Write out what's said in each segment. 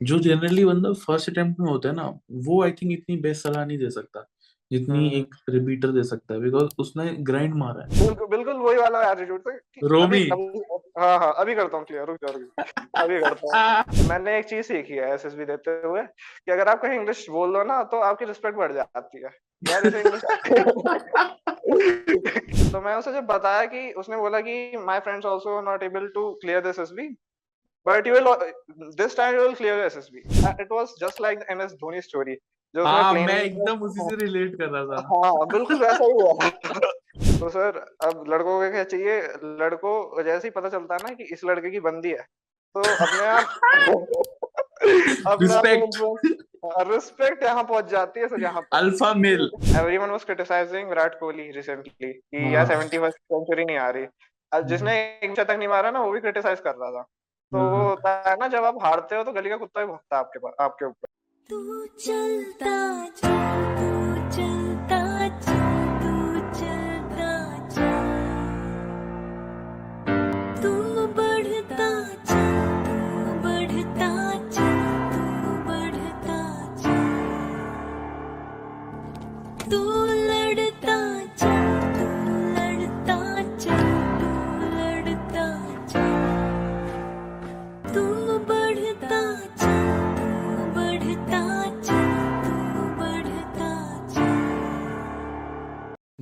जो जनरली बंदा first attempt में होता है ना वो आई थिंक इतनी बेस्ट सलाह नहीं दे सकता जितनी हम्म। एक रिपीटर दे सकता है बिकॉज़ उसने ग्राइंड मारा है। बिल्कुल बिल्कुल वही वाला एटीट्यूड था रोमी। हाँ हाँ अभी करता हूँ क्लियर रुक जा रुक अभी करता हूँ। मैंने एक चीज़ सीखी है एसएसबी देते हुए कि अगर आप कहीं इंग्लिश बोल दो ना तो आपकी रिस्पेक्ट बढ़ जाती है। इंग्लिश तो मैं उसे जब बताया कि उसने बोला कि my friends also not able to clear this SSB but you will this time you will clear SSB it was just like the MS Dhoni story जो उसने हाँ मैं एकदम उसी से रिलेट कर रहा था। हाँ बिल्कुल वैसा ही हुआ। तो सर अब लड़कों को क्या चाहिए? लड़कों जैसे ही पता चलता है ना कि इस लड़के की बंदी है तो अपने आप Respect. रिस्पेक्ट यहाँ पहुँच जाती है सर यहाँ alpha male everyone was criticising Virat Kohli recently कि हाँ। यार 71st सेंचुरी नहीं आ रही। जिसने एक शतक नहीं मारा ना वो भी क्रिटिसाइज कर रहा था। तो वो हाँ। होता है ना जब आप हारते हो तो गली का कुत्ता भी भौंकता है आपके पास आपके ऊपर। तू चलता जा तू चलता जा तू चलता जा। तू बढ़ता जा तू बढ़ता जा तू बढ़ता जा। तू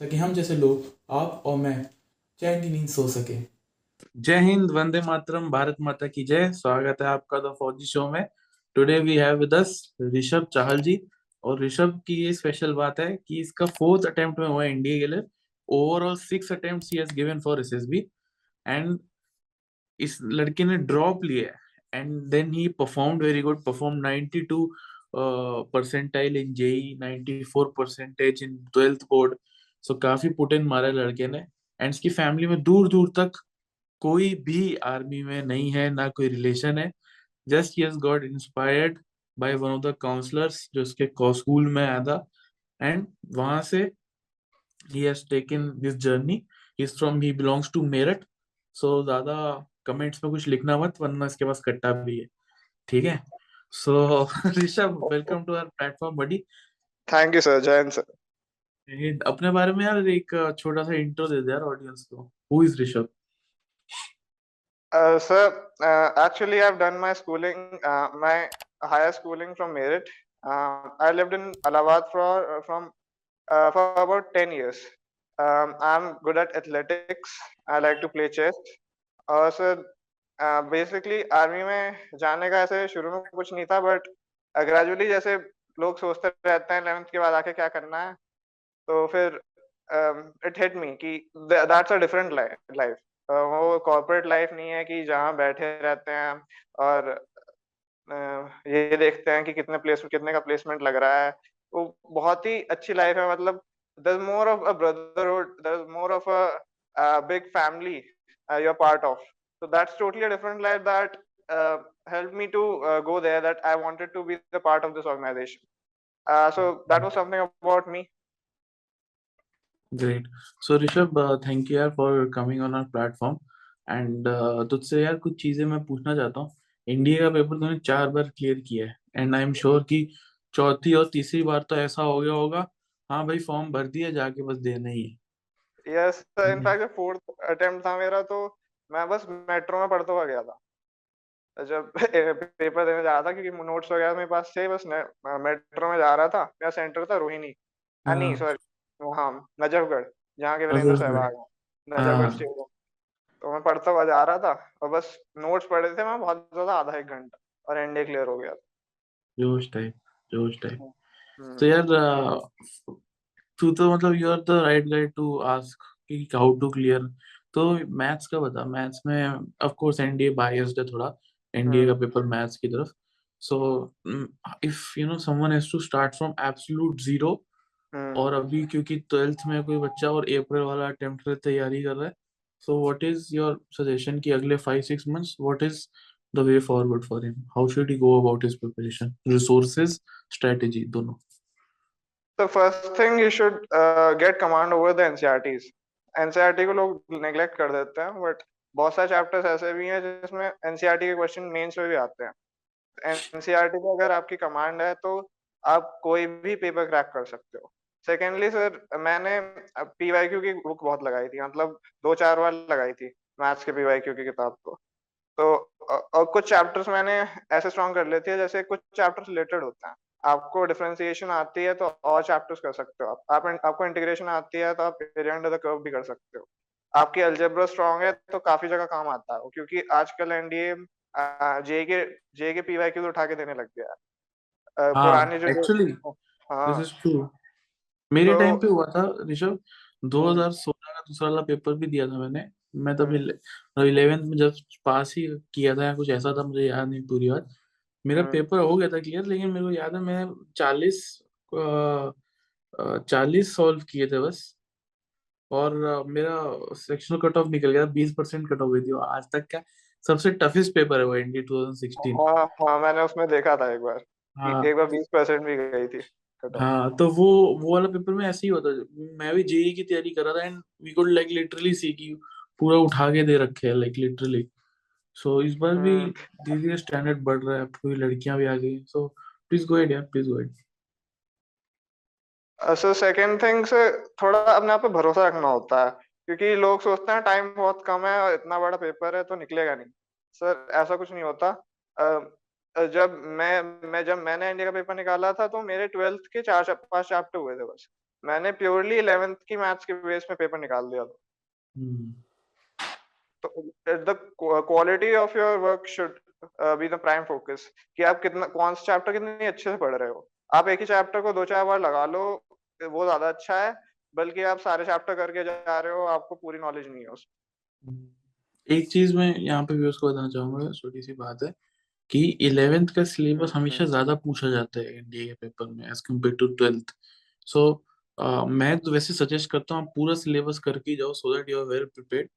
ताकि हम जैसे लोग, आप और मैं चैन की नींद सो सके। जय हिंद, वंदे मातरम, भारत माता की जय। स्वागत है आपका द फौजी शो में। Today we have with us Rishabh Chahal ji. और ऋषभ की ये स्पेशल बात है कि इसका फोर्थ अटेम्प्ट में हुआ है इंडिया के लिए। Overall six attempts he has given for SSB and इस लड़के ने ड्रॉप लिया है। And then he performed very good perform 92 percentile in JEE 94 percentage in twelfth board so काफ़ी पुट इन मारा लड़के ने। एंड इसकी फैमिली में दूर दूर तक कोई भी आर्मी में नहीं है, ना कोई रिलेशन है। Just he has got inspired by one of the counsellors जो उसके स्कूल में आया था। एंड वहाँ से he has taken this journey. He's from, he belongs to Meerut सो ज़्यादा कमेंट्स में कुछ लिखना मत, वरना इसके पास कट्टा भी है। ठीक है? So Rishabh welcome to our platform buddy thank you sir जय हिंद अपने बारे में यार एक छोटा सा इंट्रो दे दे यार ऑडियंस को। Who is Rishabh sir actually I have done my schooling my higher schooling from merit I lived in Allahabad for from for about 10 years I am good at athletics I like to play chess और sir basically army में जाने का ऐसे शुरू में कुछ नहीं था बट ग्रेजुअली जैसे लोग सोचते रहते हैं इलेवेंथ के बाद आके क्या करना है तो फिर इट हेट मी कि दैट्स अ डिफरेंट लाइफ वो कॉर्पोरेट लाइफ नहीं है कि जहाँ बैठे रहते हैं और uh, ये देखते हैं कि कितने प्लेसमेंट कितने का प्लेसमेंट लग रहा है। वो बहुत ही अच्छी लाइफ है मतलब there more of a brotherhood more of a big family you are part of so that's totally different life that help me to go there that I wanted to be the part of this organisation so that was something about me great so Rishabh thank you यार for coming on our platform and तुझसे यार कुछ चीज़ें मैं पूछना चाहता हूँ। India का पेपर तूने चार बार क्लियर किया है। एंड आई एम श्योर कि चौथी और तीसरी बार तो ऐसा हो गया होगा। हाँ भाई फॉर्म भर दिया जाके बस देना ही है। Yes sir. In fact जब फोर्थ अटेम्प्ट था मेरा तो मैं बस मेट्रो में पढ़ते हुआ गया था। जब पेपर देने जा रहा था क्योंकि नोट्स वगैरह मेरे पास थे बस मेट्रो में जा रहा था। मेरा सेंटर था रोहिणी। हाँ नहीं हाँ। सॉरी हाँ नजफगढ़ जहाँ के वीरेंद्र सहवाग हैं। हाँ। नजफगढ़ स्टेडियम तो मैं पढ़ता हुआ जा रहा था और बस नोट्स पढ़े थे मैं बहुत ज़्यादा आधा एक घंटा और एनडीए क्लियर हो गया जोश टाइप जोश टाइप। हम्म। तो यार तू तो मतलब you are the right guide to ask कि हाउ टू क्लियर तो मैथ्स का बता मैथ्स में ऑफ़ कोर्स एनडीए बायस्ड है थोड़ा एनडीए का पेपर मैथ्स की तरफ़। So mm, if you know someone has to start from absolute और अभी क्योंकि ट्वेल्थ में कोई बच्चा और अप्रैल वाला अटेम्प्ट की तैयारी कर रहा है so what is your suggestion कि अगले five six months what is the way forward for him how should he go about his preparation resources strategy दोनों। The first thing you should uh, get command over the NCRTs. NCRT को लोग neglect कर देते हैं but बहुत सारे chapters ऐसे भी हैं जिसमें NCRT के क्वेश्चन mains में भी आते हैं। NCRT पे अगर आपकी कमांड है तो आप कोई भी पेपर क्रैक कर सकते हो। सेकेंडली सर मैंने पीवाईक्यू की बुक बहुत लगाई थी मतलब दो चार बार लगाई थी मैथ्स के पीवाईक्यू की किताब को। तो और कुछ चैप्टर्स मैंने ऐसे स्ट्रॉन्ग कर लेती है जैसे कुछ चैप्टर्स रिलेटेड होते हैं। आपको डिफरेंशिएशन आती है तो और चैप्टर्स कर सकते हो आप, आप आपको इंटीग्रेशन आती है तो आप एरिया अंडर द कर्व भी कर सकते हो। आपकी अल्जेब्रा स्ट्रॉन्ग है तो काफ़ी जगह काम आता है क्योंकि आजकल एनडीए जे के जे के पीवाईक्यूज उठा के देने लग गया है। हाँ पुराने जो एक्चुअली दिस इज़ ट्रू मेरे तो टाइम पे हुआ था ऋषभ हम्म। 2016 का दूसरा वाला पेपर भी दिया था मैंने। मैं तब हम्म। इलेवेंथ में जब पास ही किया था या कुछ ऐसा था मुझे याद नहीं पूरी बात। मेरा हम्म। पेपर हो गया था क्लियर लेकिन मेरे को याद है मैं चालीस चालीस सॉल्व किए थे बस। और अ, मेरा सेक्शनल कट ऑफ़ निकल गया बीस परसेंट कट ऑफ़ हुई थी। और आज तक का सबसे टफेस्ट पेपर है वो एनडी 2016 हाँ हाँ मैंने उसमें देखा था एक बार। हाँ। एक बार बीस परसेंट भी गई थी। हाँ तो वो वो वाला पेपर में ऐसे ही होता मैं भी जेई की तैयारी कर रहा था and we could like literally see कि पूरा उठा के दे रखे हैं लाइक लिटरली सो इस बार भी धीरे धीरे स्टैंडर्ड बढ़ रहा है कोई लड़कियाँ भी आ गई सो प्लीज़ गो अहेड यार please go ahead so second thing से थोड़ा अपने आप पे भरोसा रखना होता है क्योंकि लोग सोचते हैं टाइम बहुत कम है और इतना बड़ा पेपर है तो निकलेगा नहीं। सर ऐसा कुछ नहीं होता। अ, जब मैं मैं जब मैंने इंडिया का पेपर निकाला था तो मेरे ट्वेल्थ के चार पाँच चैप्टर हुए थे बस। मैंने प्योरली इलेवेंथ की मैथ्स के बेस में पेपर निकाल दिया था। हम्म। तो the quality of your work should be the prime focus कि आप कितना कौन सा चैप्टर कितने अच्छे से पढ़ रहे हो। आप एक ही चैप्टर को दो चार बार लगा लो वो ज़्यादा अच्छा है बल्कि आप सारे चैप्टर करके जा रहे हो आपको पूरी नॉलेज नहीं है उसमें। हम्म। एक चीज़ मैं यहाँ पे व्यूअर्स को बताना चाहूँगा छोटी सी बात है। कि इलेवेंथ का सिलेबस हमेशा हम्म। ज़्यादा पूछा जाता है एनडीए के पेपर में as compared to twelfth so मैं तो वैसे सजेस्ट करता हूँ आप पूरा सिलेबस करके जाओ so that you are well prepared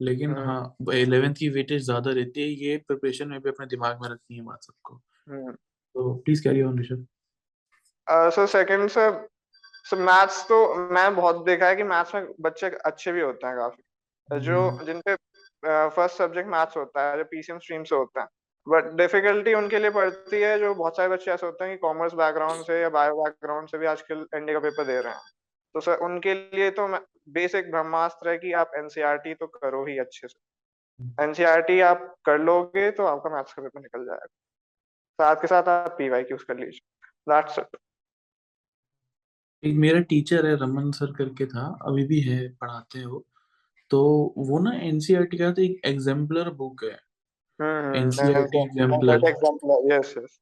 लेकिन हम्म। हाँ इलेवेंथ की वेटेज ज़्यादा रहती है ये प्रिपरेशन में भी अपने दिमाग में रखनी है बात सबको। हम्म। तो please carry on Rishabh so second से सो मैथ्स तो मैं बहुत देखा है कि मैथ्स में बच्चे अच्छे भी होते हैं काफ़ी। जो हम्म, जिन पे फ़र्स्ट सब्जेक्ट मैथ्स होता है जो पीसीएम स्ट्रीम से होता है बट डिफिकल्टी उनके लिए पड़ती है, जो बहुत सारे बच्चे ऐसे होते हैं कि कॉमर्स बैकग्राउंड से या बायो बैकग्राउंड से भी आजकल एनडी का पेपर दे रहे हैं। तो सर उनके लिए तो बेसिक ब्रह्मास्त्र है कि आप एनसीईआरटी तो करो ही अच्छे से। हम्म। एनसीईआरटी आप कर लोगे तो आपका मैथ्स का पेपर निकल जाएगा। साथ के साथ आप पीवाईक्यूज कर लीजिए। दैट्स इट एक मेरा टीचर है, रमन सर करके था, अभी भी है, पढ़ाते हैं। तो वो ना एनसीईआरटी का तो एक एग्जाम्पलर बुक है। एग्ज़ाम्पल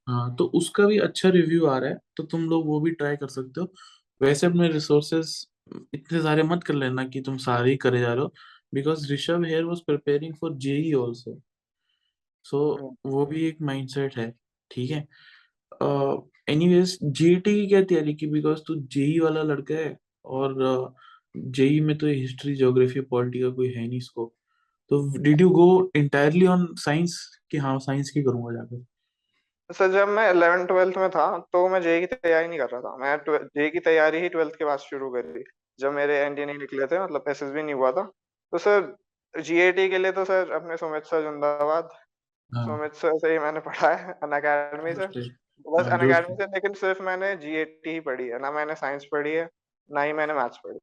हाँ तो उसका भी अच्छा रिव्यू आ रहा है तो तुम लोग वो भी ट्राई कर सकते हो। वैसे अपने रिसोर्सेस इतने सारे मत कर लेना कि तुम सारे ही करे जा रहे हो because Rishabh here was preparing for JEE also so वो भी एक माइंडसेट है ठीक है? एनीवेज जीटी की क्या तैयारी की? बिकॉज़ तू जेई वाला लड़का है और जेई में तो हिस्ट्री ज्योग्राफी पॉलिटी का कोई है नहीं स्कोप तो did you go entirely on science कि हाँ साइंस की करूँगा जाकर। सर जब मैं 11 ट्वेल्थ में था तो मैं जेई की तैयारी नहीं कर रहा था। मैं जेई की तैयारी ही ट्वेल्थ के बाद शुरू करी जब मेरे एनडी नहीं निकले थे मतलब एसएसबी नहीं हुआ था। तो सर जीएटी के लिए तो सर अपने सुमित सर जिंदाबाद। हाँ। सुमित सर से ही मैंने पढ़ा है अन अकेडमी से बस हाँ अन अकेडमी से लेकिन सिर्फ़ मैंने जीएटी ही पढ़ी है ना मैंने साइंस पढ़ी है ना ही मैंने मैथ्स पढ़ी।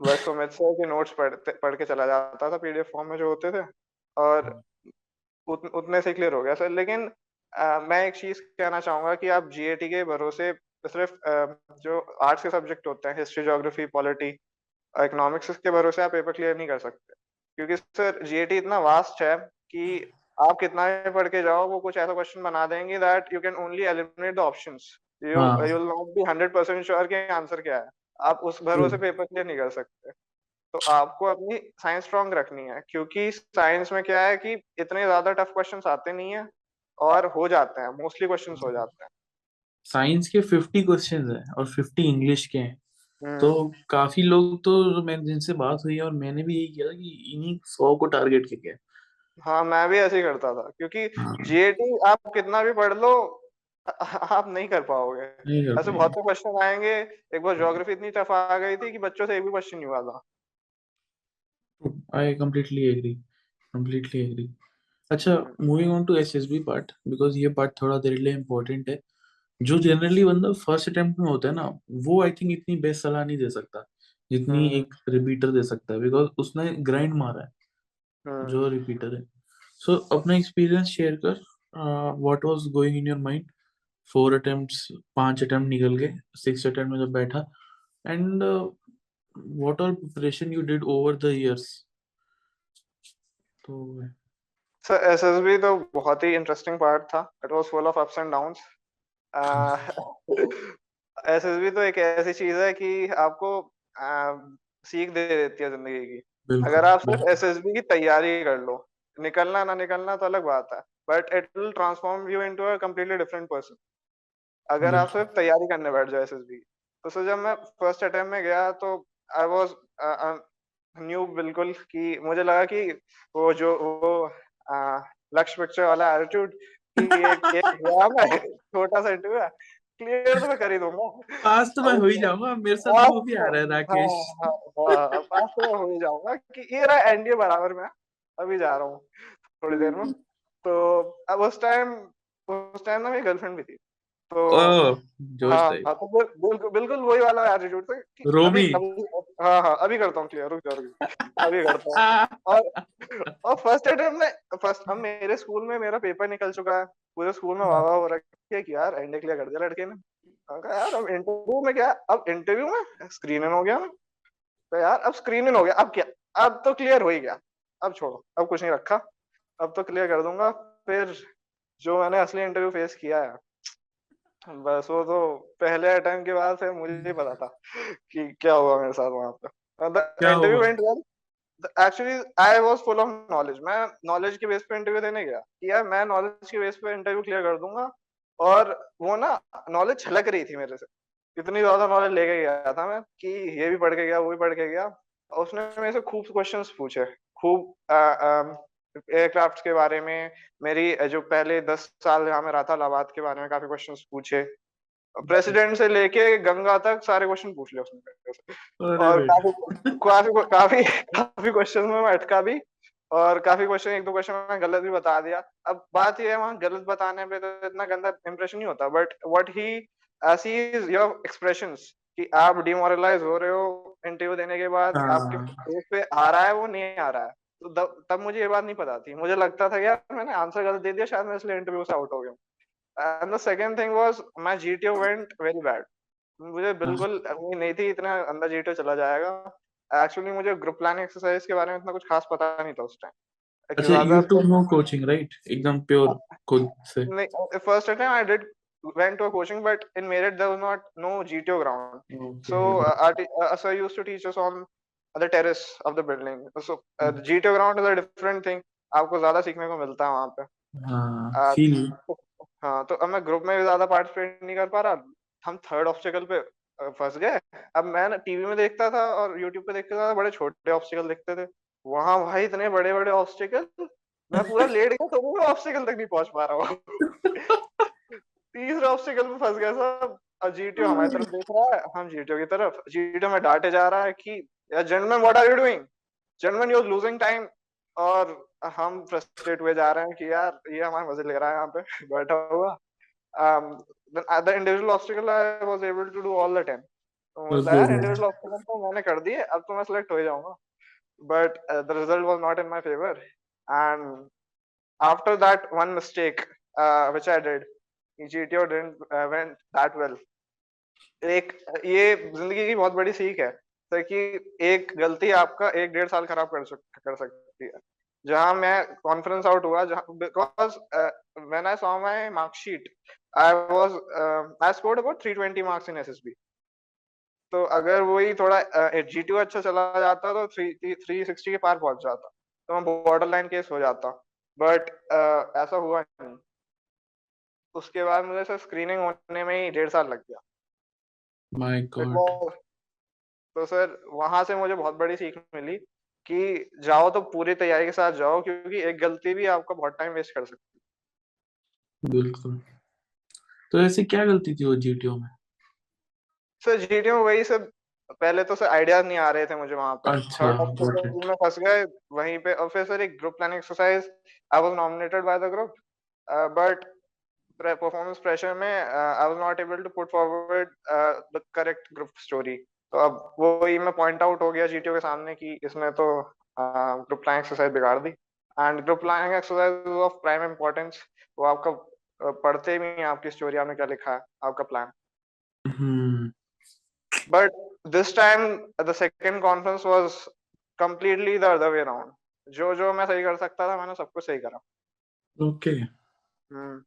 बस सुमित सर के नोट्स पढ़ते पढ़ के चला जाता था पीडीएफ फॉर्म में जो होते थे और हाँ। उत, उतने से क्लियर हो गया। सर लेकिन अ, मैं एक चीज़ कहना चाहूँगा कि आप जीएटी के भरोसे सिर्फ़ जो आर्ट्स के सब्जेक्ट होते हैं हिस्ट्री जोग्राफी पॉलिटी इकोनॉमिक्स के भरोसे आप पेपर क्लियर नहीं कर सकते। क्योंकि सर जीएटी इतना वास्ट है कि आप कितना भी पढ़ के जाओ वो कुछ ऐसा क्वेश्चन बना देंगे that you can only eliminate the options you you will not be 100% sure कि आंसर क्या है। आप उस भरोसे पेपर क्लियर नहीं कर सकते तो आपको अपनी साइंस स्ट्रांग रखनी है क्योंकि साइंस में क्या है कि इतने ज़्यादा टफ क्वेश्चंस आते नहीं है और हो जाते हैं मोस्टली क्वेश्चंस हो जाते हैं। साइंस के 50 क्वेश्चंस हैं और 50 इंग्लिश के हैं। हम्म, तो काफ़ी लोग तो मैं जिनसे बात हुई है और मैंने भी यही किया कि इन्हीं 100 को टारगेट किया हाँ मैं भी ऐसे ही करता था क्योंकि हाँ। जीएटी आप कितना भी पढ़ लो आप नहीं कर पाओगे। ऐसे बहुत से क्वेश्चन आएँगे। एक बार ज्योग्राफी इतनी टफ आ गई थी कि बच्चों से एक भी क्वेश्चन नहीं हुआ था। I completely agree. Completely agree. अच्छा moving on to SSB part because ये पार्ट थोड़ा तेरे लिए इम्पोर्टेंट है। जो जनरली बंदा फ़र्स्ट अटेम्प्ट में होता है ना वो आई थिंक इतनी बेस्ट सलाह नहीं दे सकता जितनी हम्म। एक रिपीटर दे सकता है बिकॉज़ उसने ग्राइंड मारा है हम्म, जो रिपीटर है। सो so, अपना एक्सपीरियंस शेयर कर what was going in your mind four attempts पाँच अटेम्प्ट निकल गए सिक्स अटेम्प्ट में जब बैठा। And what all preparation you did over the years तो सर एसएसबी तो बहुत ही इंटरेस्टिंग पार्ट था। It was full of ups and downs SSB तो एक ऐसी चीज़ है कि आपको अह, सीख दे देती है ज़िंदगी की। अगर आप सिर्फ़ एसएसबी की तैयारी कर लो निकलना ना निकलना तो अलग बात है। But it will transform you into a completely different person अगर आप सिर्फ़ तैयारी करने बैठ जाओ एसएसबी तो सर जब मैं फ़र्स्ट अटेम्प्ट में गया तो आई वाज न्यू बिल्कुल कि मुझे लगा कि वो जो वो लक्ष्य पिक्चर वाला एटीट्यूड कि है छोटा सा इंटरव्यू है क्लियर तो मैं कर ही दूँगा। पास तो मैं हो ही जाऊँगा मेरे साथ वो भी आ रहा है हाँ राकेश हाँ हाँ पास तो मैं हो ही जाऊँगा कि ये रहा एनडीए बराबर में अभी जा रहा हूँ थोड़ी देर में। तो अब उस टाइम उस टाइम ना मेरी गर्लफ्रेंड भी थी। तो ओह जोश हाँ टाइप हाँ तो बिल्कुल बिल्कुल वही वाला एटीट्यूड था कि रोमी। अभी हाँ हाँ अभी करता हूँ क्लियर रुक जा रुक जा अभी करता हूँ। और और फ़र्स्ट अटेम्प्ट में फ़र्स्ट अब मेरे स्कूल में मेरा पेपर निकल चुका है। पूरे स्कूल में वाह वाह हो रखी है कि यार एंड क्लियर कर दिया लड़के ने। कहा यार अब इंटरव्यू में क्या? अब इंटरव्यू में? स्क्रीन इन हो गया ना? तो यार अब स्क्रीन इन हो गया। अब क्या? अब तो क्लियर हो ही गया। अब छोड़ो अब कुछ नहीं रखा। अब तो क्लियर कर दूँगा। फिर जो मैंने असली इंटरव्यू फेस किया है बस वो तो पहले अटेम्प्ट के बाद फिर मुझे ही पता था कि क्या हुआ मेरे साथ वहाँ पे। Interview went well actually I was full of knowledge मैं नॉलेज के बेस पे इंटरव्यू देने गया कि यार मैं नॉलेज के बेस पे इंटरव्यू क्लियर कर दूँगा और वो ना नॉलेज छलक रही थी मेरे से। इतनी ज़्यादा नॉलेज लेके गया था मैं कि ये भी पढ़ के गया वो भी पढ़ के गया। और उसने मेरे से खूब क्वेश्चंस पूछे। खूब एयरक्राफ्ट के बारे में मेरी जो पहले दस साल जहाँ में रहा था इलाहाबाद के बारे में काफ़ी क्वेश्चंस पूछे। प्रेसिडेंट से लेके गंगा तक सारे क्वेश्चन पूछ लिया उसने और काफ़ी काफ़ी काफ़ी क्वेश्चन में मैं अटका भी और काफ़ी क्वेश्चन एक दो क्वेश्चन में गलत भी बता दिया। अब बात ये है वहाँ गलत बताने पे तो इतना गंदा इंप्रेशन नहीं होता but what he sees your expressions कि आप डिमोरलाइज हो रहे हो इंटरव्यू देने के बाद आपके हाँ फेस पे आ रहा है वो नहीं आ रहा है। तो तब मुझे ये बात नहीं पता थी। मुझे लगता था यार मैंने आंसर गलत दे दिया शायद मैं इसलिए इंटरव्यू से आउट हो गया and the second thing was my GTO went very bad मुझे हाँ। बिल्कुल उम्मीद नहीं थी इतना अंदर जीटीओ चला जाएगा। एक्चुअली मुझे ग्रुप प्लानिंग एक्सरसाइज के बारे में इतना कुछ खास पता नहीं था उस टाइम अच्छा you too no coaching right एकदम प्योर खुद से। नहीं first time I did went to a coaching but in merit there was not no gto ground. Okay. so uh, our uh, sir used to teach us on the terrace of the building. So uh, the gto ground is a different thing. आपको ज़्यादा सीखने को मिलता है वहाँ पे। हाँ uh, हाँ तो अब मैं ग्रुप में भी ज़्यादा पार्टिसिपेट नहीं कर पा रहा। हम थर्ड ऑब्स्टिकल पे फंस गए। अब मैं टीवी में देखता था और यूट्यूब पे देखता था बड़े छोटे ऑब्स्टिकल दिखते थे। वहाँ भाई इतने बड़े बड़े ऑब्स्टिकल मैं पूरा लेट गया तो मैं ऑब्स्टिकल तक नहीं पहुँच पा रहा हूँ। तीसरे ऑब्स्टिकल पे फंस गया सब। और जीटीओ हमारी तरफ़ देख रहा है। हम जीटीओ की तरफ़। जीटीओ में डांटे जा रहा है कि यार gentleman what are you doing gentleman you are losing time और हम फ्रस्ट्रेट हुए जा रहे हैं कि यार ये हमारे मज़े ले रहा है यहाँ पे बैठा हुआ um then at the individual obstacle I was able to do all the 10 तो यार दो individual obstacle तो मैंने कर दिए अब तो मैं select हो ही जाऊँगा but uh, the result was not in my favor and after that one mistake uh, which I did GTO didn't uh, went that well एक ये ज़िंदगी की बहुत बड़ी सीख है तो कि एक गलती आपका एक डेढ़ साल खराब कर कर सकती है। जहाँ मैं कॉन्फ्रेंस आउट हुआ because when I saw my marksheet I was I scored about 320 marks in SSB तो अगर वही थोड़ा जीटीओ अच्छा चला जाता तो थ्री थ्री सिक्सटी के पार पहुँच जाता। तो मैं बॉर्डर लाइन केस हो जाता। बट uh, ऐसा हुआ नहीं। उसके बाद मुझे सर स्क्रीनिंग होने में ही डेढ़ साल लग गया। माय गॉड तो सर वहाँ से मुझे बहुत बड़ी सीख मिली कि जाओ तो पूरी तैयारी के साथ जाओ क्योंकि एक गलती भी आपका बहुत टाइम वेस्ट कर सकती है। बिल्कुल। तो ऐसी क्या गलती थी वो जीटीओ में? सर जीटीओ में वही सब पहले तो सर आइडियाज़ नहीं आ रहे थे मुझे वहाँ पे अच्छा. में फंस गए वहीं पे। और फिर सर एक group planning exercise I was nominated by the group but performance pressure में I was not able to put forward the correct group story तो अब वही मैं पॉइंट आउट हो गया जीटीओ के सामने कि इसने तो ग्रुप प्लानिंग एक्सरसाइज बिगाड़ दी। And group planning exercise of prime importance वो आपका पढ़ते भी हैं आपकी स्टोरी आपने क्या लिखा है आपका plan But this time, the second conference was completely the other way around. जो जो मैं सही कर सकता था मैंने सब कुछ सही करा। ओके हम्म,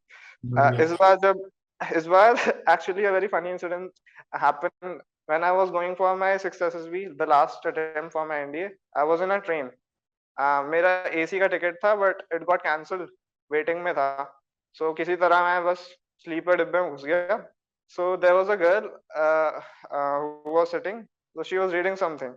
uh, इस बार जब इस बार actually a very funny incident happened when I was going for my sixth SSB, the last attempt for my NDA. I was in a train. Uh, मेरा AC का टिकट था but it got cancelled. Waiting में था. So किसी तरह मैं बस sleeper डिब्बे में घुस गया. So there was a girl uh, uh, who was sitting. So she was reading something.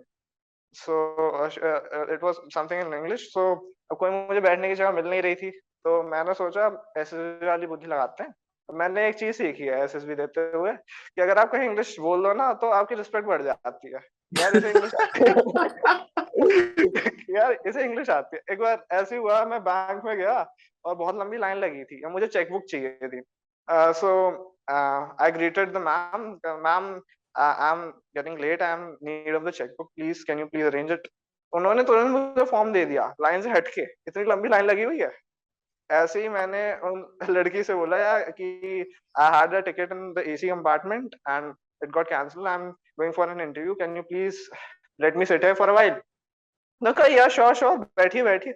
So uh, sh- uh, uh, it was something in English. So अब कोई मुझे बैठने की जगह मिल नहीं रही थी. तो मैंने सोचा एसएसबी वाली बुद्धि लगाते हैं. तो मैंने एक चीज़ सीखी है एसएसबी देते हुए कि अगर आप कहीं इंग्लिश बोल दो ना तो आपकी रिस्पेक्ट बढ़ जाती है. यार इसे इंग्लिश यार इसे इंग्लिश आती है. एक बार ऐसे हुआ मैं बैंक में गया और बहुत लंबी लाइन लगी थी और मुझे चेकबुक चाहिए थी. So uh, I greeted the ma'am. Uh, ma'am, uh, I'm getting late. I'm in need of the checkbook. Please, can you please उन्होंने तुरंत मुझे फॉर्म दे दिया लाइन से हटके इतनी लंबी लाइन लगी हुई है ऐसे ही मैंने उन लड़की से बोला यार कि I had a ticket in the AC compartment and it got cancelled I am going for an interview can you please let me sit here for a while उन्होंने कहा यार श्योर श्योर बैठिए बैठिए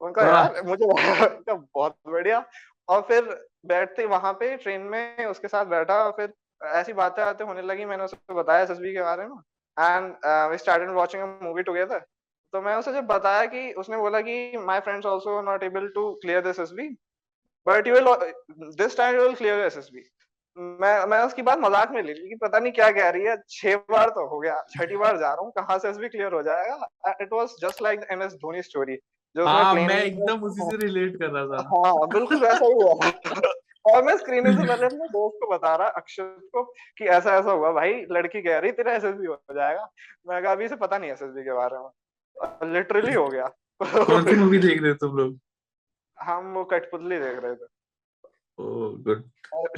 उनका यार मुझे उनका बहुत बढ़िया. और फिर बैठते वहाँ पे ट्रेन में उसके साथ बैठा और फिर ऐसी बातें आते होने लगी। मैंने उसको बताया एसएसबी के बारे में। And we started watching a movie together तो मैं उसे जब बताया कि उसने बोला कि my friends also not able to clear this SSB but you will this time you will clear SSB मैं मैं उसकी बात मज़ाक में ले ली कि पता नहीं क्या कह रही है छह बार तो हो गया छठी बार जा रहा हूँ कहाँ से एसएसबी क्लियर हो जाएगा? It was just like MS Dhoni story जो हाँ मैं एकदम उसी से रिलेट कर रहा था। हाँ बिल्कुल वैसा ही हुआ। और मैं स्क्रीनिंग से पहले अपने दोस्त को बता रहा अक्षत को कि ऐसा ऐसा हुआ भाई लड़की कह रही तेरा एसएसबी हो जाएगा। मैं कहा अभी से पता नहीं एसएसबी के बारे में। लिटरली हो गया। कौन सी मूवी देख रहे हो तुम लोग? हम वो कठपुतली देख रहे थे। Good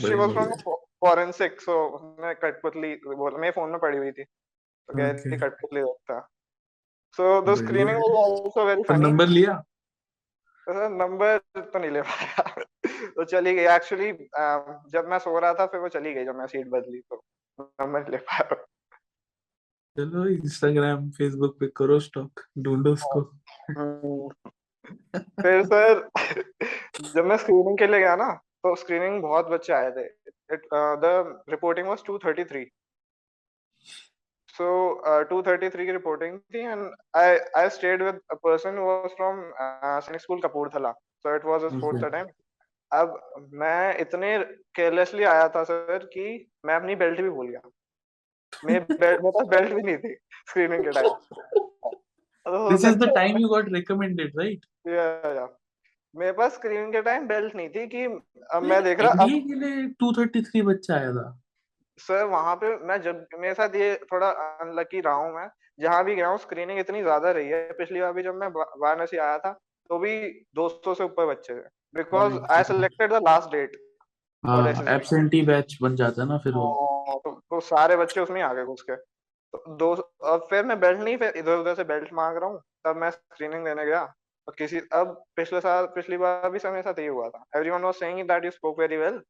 she was from forensic so मैं कठपुतली बोल मेरे फ़ोन में पड़ी हुई थी। तो रही थी. कठपुतली देखता। So the screening was also very funny number लिया? नंबर तो नहीं ले पाया। तो चली गई। एक्चुअली जब मैं सो रहा था फिर वो चली गई जब मैं सीट बदली तो नंबर ले पाया। चलो इंस्टाग्राम फेसबुक पे करो स्टॉक ढूंढो उसको। हम्म। फिर सर जब मैं स्क्रीनिंग के लिए गया ना तो स्क्रीनिंग बहुत बच्चे आए थे। The reporting was 233 so uh, 233 की रिपोर्टिंग थी and I I stayed with a person who was from Sainik school Kapurthala so it was fourth Okay. Attempt अब मैं इतने केयरलेसली आया था सर कि मैं अपनी बेल्ट भी भूल गया। मेरे बेल्ट मेरे पास बेल्ट भी नहीं थी स्क्रीनिंग के time this is the time you got recommended right या या मेरे पास स्क्रीनिंग के टाइम बेल्ट नहीं थी कि अब मैं देख रहा अब के लिए 233 बच्चा आया था। सर वहाँ पे मैं जब मेरे साथ ये थोड़ा अनलकी रहा हूँ मैं। जहाँ भी गया हूँ स्क्रीनिंग इतनी ज़्यादा रही है। पिछली बार भी जब मैं वाराणसी आया था तो भी 200 से ऊपर बच्चे थे। Because I. Selected the last date absentee हाँ, बैच बन जाता है ना फिर वो। हाँ, तो, तो सारे बच्चे उसमें आ गए घुस के। तो दो अब फिर मैं बेल्ट नहीं फिर इधर उधर से बेल्ट मांग रहा हूँ तब मैं स्क्रीनिंग देने गया। और किसी अब पिछले साल पिछली बार भी समय साथ ही हुआ था। Everyone was saying that you spoke very well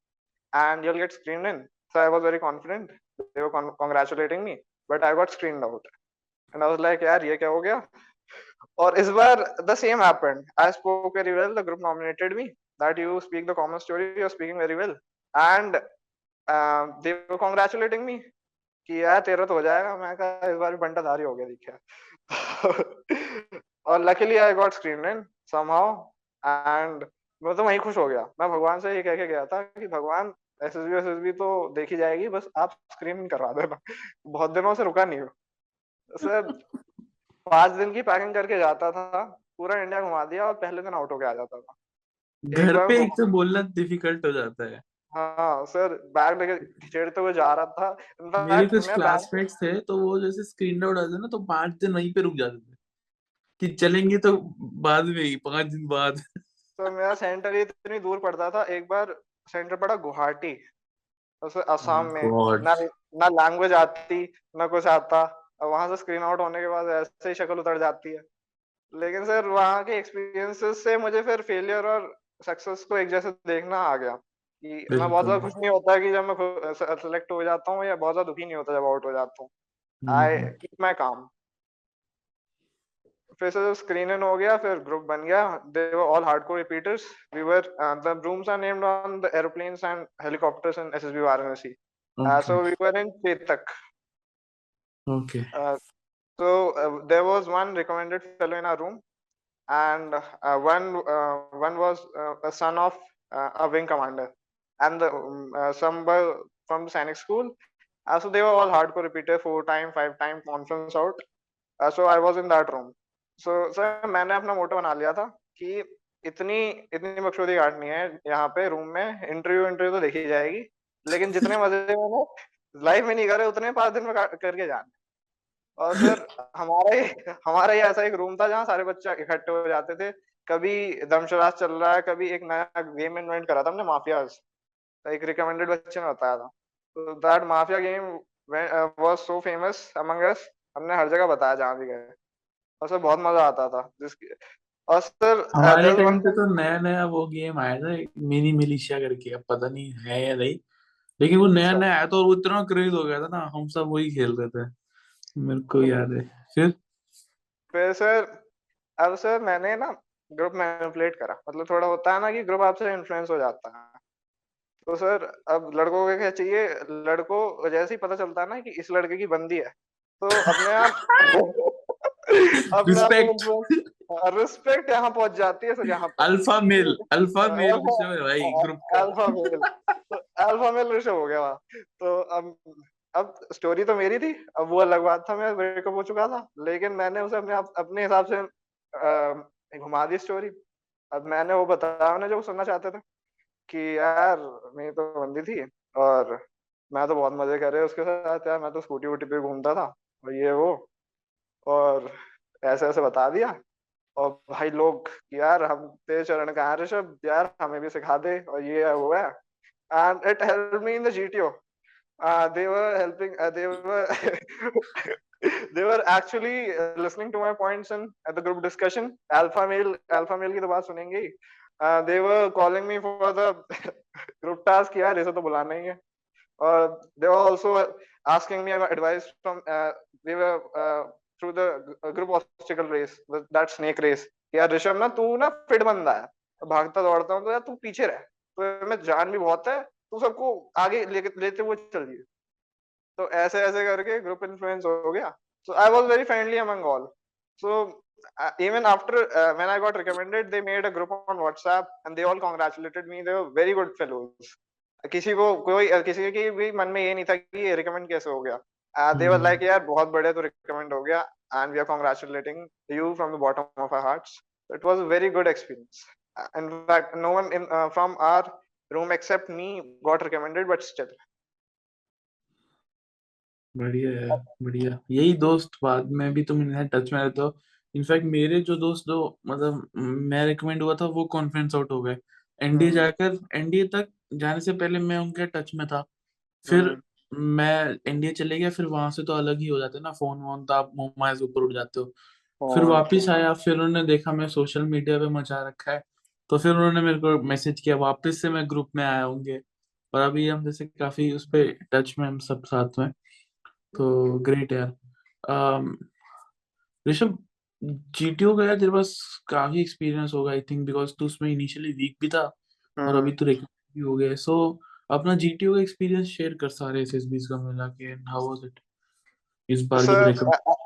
and you get screen in so I was very confident they were congratulating me but I got screen out and I was like यार ये क्या हो गया? और इस बार the same happened group nominated me that you speak the common story you're speaking very well. And uh, they were congratulating me कि यार तेरा तो हो जाएगा। मैं कहा इस बार बंटाधारी हो गया दिखा और luckily I got screened in somehow and मैं तो वहीं खुश हो गया। मैं भगवान से ये कह के गया था कि भगवान S S B S S B तो देखी जाएगी बस आप स्क्रीनिंग करवा देना। बहुत दिनों से रुका नहीं हो। सर पाँच दिन की पैकिंग करके जाता था पूरा इंडिया घुमा दिया और पहले दिन आउट होके आ जाता था। घर पे वो- एक तो बोलना डिफ़िकल्ट हो जाता है। हाँ सर बैग लेके खिचेड़ते हुए जा रहा था। Fact, मेरे कुछ क्लासमेट्स थे तो वो जैसे स्क्रीन आउट आते ना तो पाँच दिन वहीं पे रुक जाते थे। कि चलेंगे तो बाद में ही पाँच दिन बाद। तो मेरा सेंटर इतनी दूर पड़ता था। एक बार सेंटर पड़ा गुवाहाटी। उसे असम में। ना ना लैंग्वेज आती ना कुछ आता। और वहाँ से स्क्रीन आउट होने के बाद ऐसे ही शक्ल उतर जाती है। लेकिन सर वहाँ के एक्सपीरियंसेस से मुझे फिर फेलियर और सक्सेस को एक जैसे देखना आ गया कि मैं बहुत ज़्यादा खुश नहीं होता कि जब मैं सेलेक्ट हो जाता हूँ या बहुत ज़्यादा दुखी नहीं होता जब आउट हो जाता हूँ। आई कीप माई काम फिर से जब स्क्रीन इन हो गया फिर ग्रुप बन गया। They were all hardcore repeaters we were the rooms are named on the aeroplanes and helicopters in SSB Varanasi okay, we were in Chetak. okay. Uh, so uh, there was one recommended fellow in our room, and uh, one uh, one was uh, a son of uh, a wing commander, and the, um, uh, some were from the Sainik school. Uh, so they were all hardcore repeater, four time, five time conference out. Uh, so I was in that room. So sir मैंने अपना मोटो बना लिया था कि इतनी इतनी बकचोदी काटनी है यहाँ पे रूम में इंटरव्यू इंटरव्यू तो देखी जाएगी लेकिन जितने मज़े मैंने लाइफ में नहीं करे उतने पाँच दिन में करके जाने और फिर हमारा ही हमारा ही ऐसा एक रूम था जहाँ सारे बच्चे इकट्ठे हो जाते थे। कभी दमशराज चल रहा है कभी एक नया गेम इन्वेंट करा था हमने माफियाज एक रिकमेंडेड बच्चे ने बताया था। तो that mafia game was so famous among us हमने हर जगह बताया जहाँ भी गए। और सर बहुत मज़ा आता था जिसकी और सर हमारे टाइम पे तो नया नया वो गेम आया था मिनी मिलिशिया करके अब पता नहीं है या नहीं। लेकिन वो नया अच्छा। नया आया था और वो इतना क्रेज हो गया था ना हम सब वही खेल रहे थे। मेरे को याद है। फिर? फिर सर अब सर मैंने ना ग्रुप मैनिपुलेट करा। मतलब थोड़ा होता है ना कि ग्रुप आपसे इन्फ्लुएंस हो जाता है। तो सर अब लड़कों को क्या चाहिए? लड़कों जैसे ही पता चलता है ना कि इस लड़के की बंदी है तो अपने आप Respect. रिस्पेक्ट यहाँ पहुँच जाती है सर यहाँ अल्फ़ा मेल अल्फ़ा मेल भाई ग्रुप का। अल्फ़ा मेल तो अल्फ़ा मेल ऋषभ हो गया वहाँ। तो अब अब स्टोरी तो मेरी थी, अब वो अलग बात था, मैं ब्रेकअप हो चुका था, लेकिन मैंने उसे अपने अपने हिसाब से घुमा दी स्टोरी अब मैंने वो बताया उन्हें जो सुनना चाहते थे, कि यार, मेरी तो बंदी थी, और मैं तो बहुत मज़े कर रहे उसके साथ, यार, मैं तो स्कूटी वूटी पे घूमता था, और ये वो, और ऐसे ऐसे बता दिया। और भाई लोग, यार, हम तेरे चरण का ऋषभ यार, हमें भी सिखा दे, और ये वो है। And it helped me in the GTO. Uh, they were helping. Uh, they were they were actually uh, listening to my points in at the group discussion. Alpha male, alpha male की तो बात सुनेंगे ही. Uh, they were calling me for the group task. यार इसे तो बुलाना ही है. और they were also asking me advice from. Uh, they were uh, through the group obstacle race, that snake race. यार ऋषभ ना तू ना फिट बंदा है भागता दौड़ता हूँ तो यार तू पीछे रह तो में जान भी बहुत है तो सबको आगे लेके लेते हुए चलिए। तो ऐसे ऐसे करके ग्रुप इन्फ्लुएंस हो गया। So I was very friendly among all so even after uh, when I got recommended, they made a group on WhatsApp and they all congratulated me. They were very good fellows. किसी को कोई किसी की भी मन में ये नहीं था कि ये रिकमेंड कैसे हो गया। दे वर लाइक यार बहुत बढ़िया तो रिकमेंड हो गया and we are congratulating you from the bottom of our hearts it was a very good experience in fact no one in uh, from our room except me got recommended but still. बढ़िया है बढ़िया। यही दोस्त बाद में भी तुम इन्हें टच में रहते हो। इनफैक्ट मेरे जो दोस्त जो मतलब मैं रिकमेंड हुआ था वो कॉन्फ्रेंस आउट हो गए। एनडीए हम्म। जाकर एनडीए तक जाने से पहले मैं उनके टच में था। फिर मैं एनडीए चले गया फिर वहाँ से तो अलग ही हो जाते ना फ़ोन वोन तो आप मोबाइल ऊपर उठ जाते हो। फिर वापस आया फिर उन्होंने देखा मैं सोशल मीडिया पे मचा रखा है। तो फिर उन्होंने मेरे को मैसेज किया वापस से मैं ग्रुप में आया होंगे और अभी हम जैसे काफ़ी उस पर टच में हम सब साथ में। तो ग्रेट यार। ऋषभ जीटीओ का यार तेरे पास काफ़ी एक्सपीरियंस होगा आई थिंक बिकॉज़ तू उसमें इनिशियली वीक भी था और अभी तो रिकवर भी हो गया सो अपना जी जीटीओ का एक्सपीरियंस शेयर कर सारे एसएसबीस का मिला के हाउ वाज इट इस बार के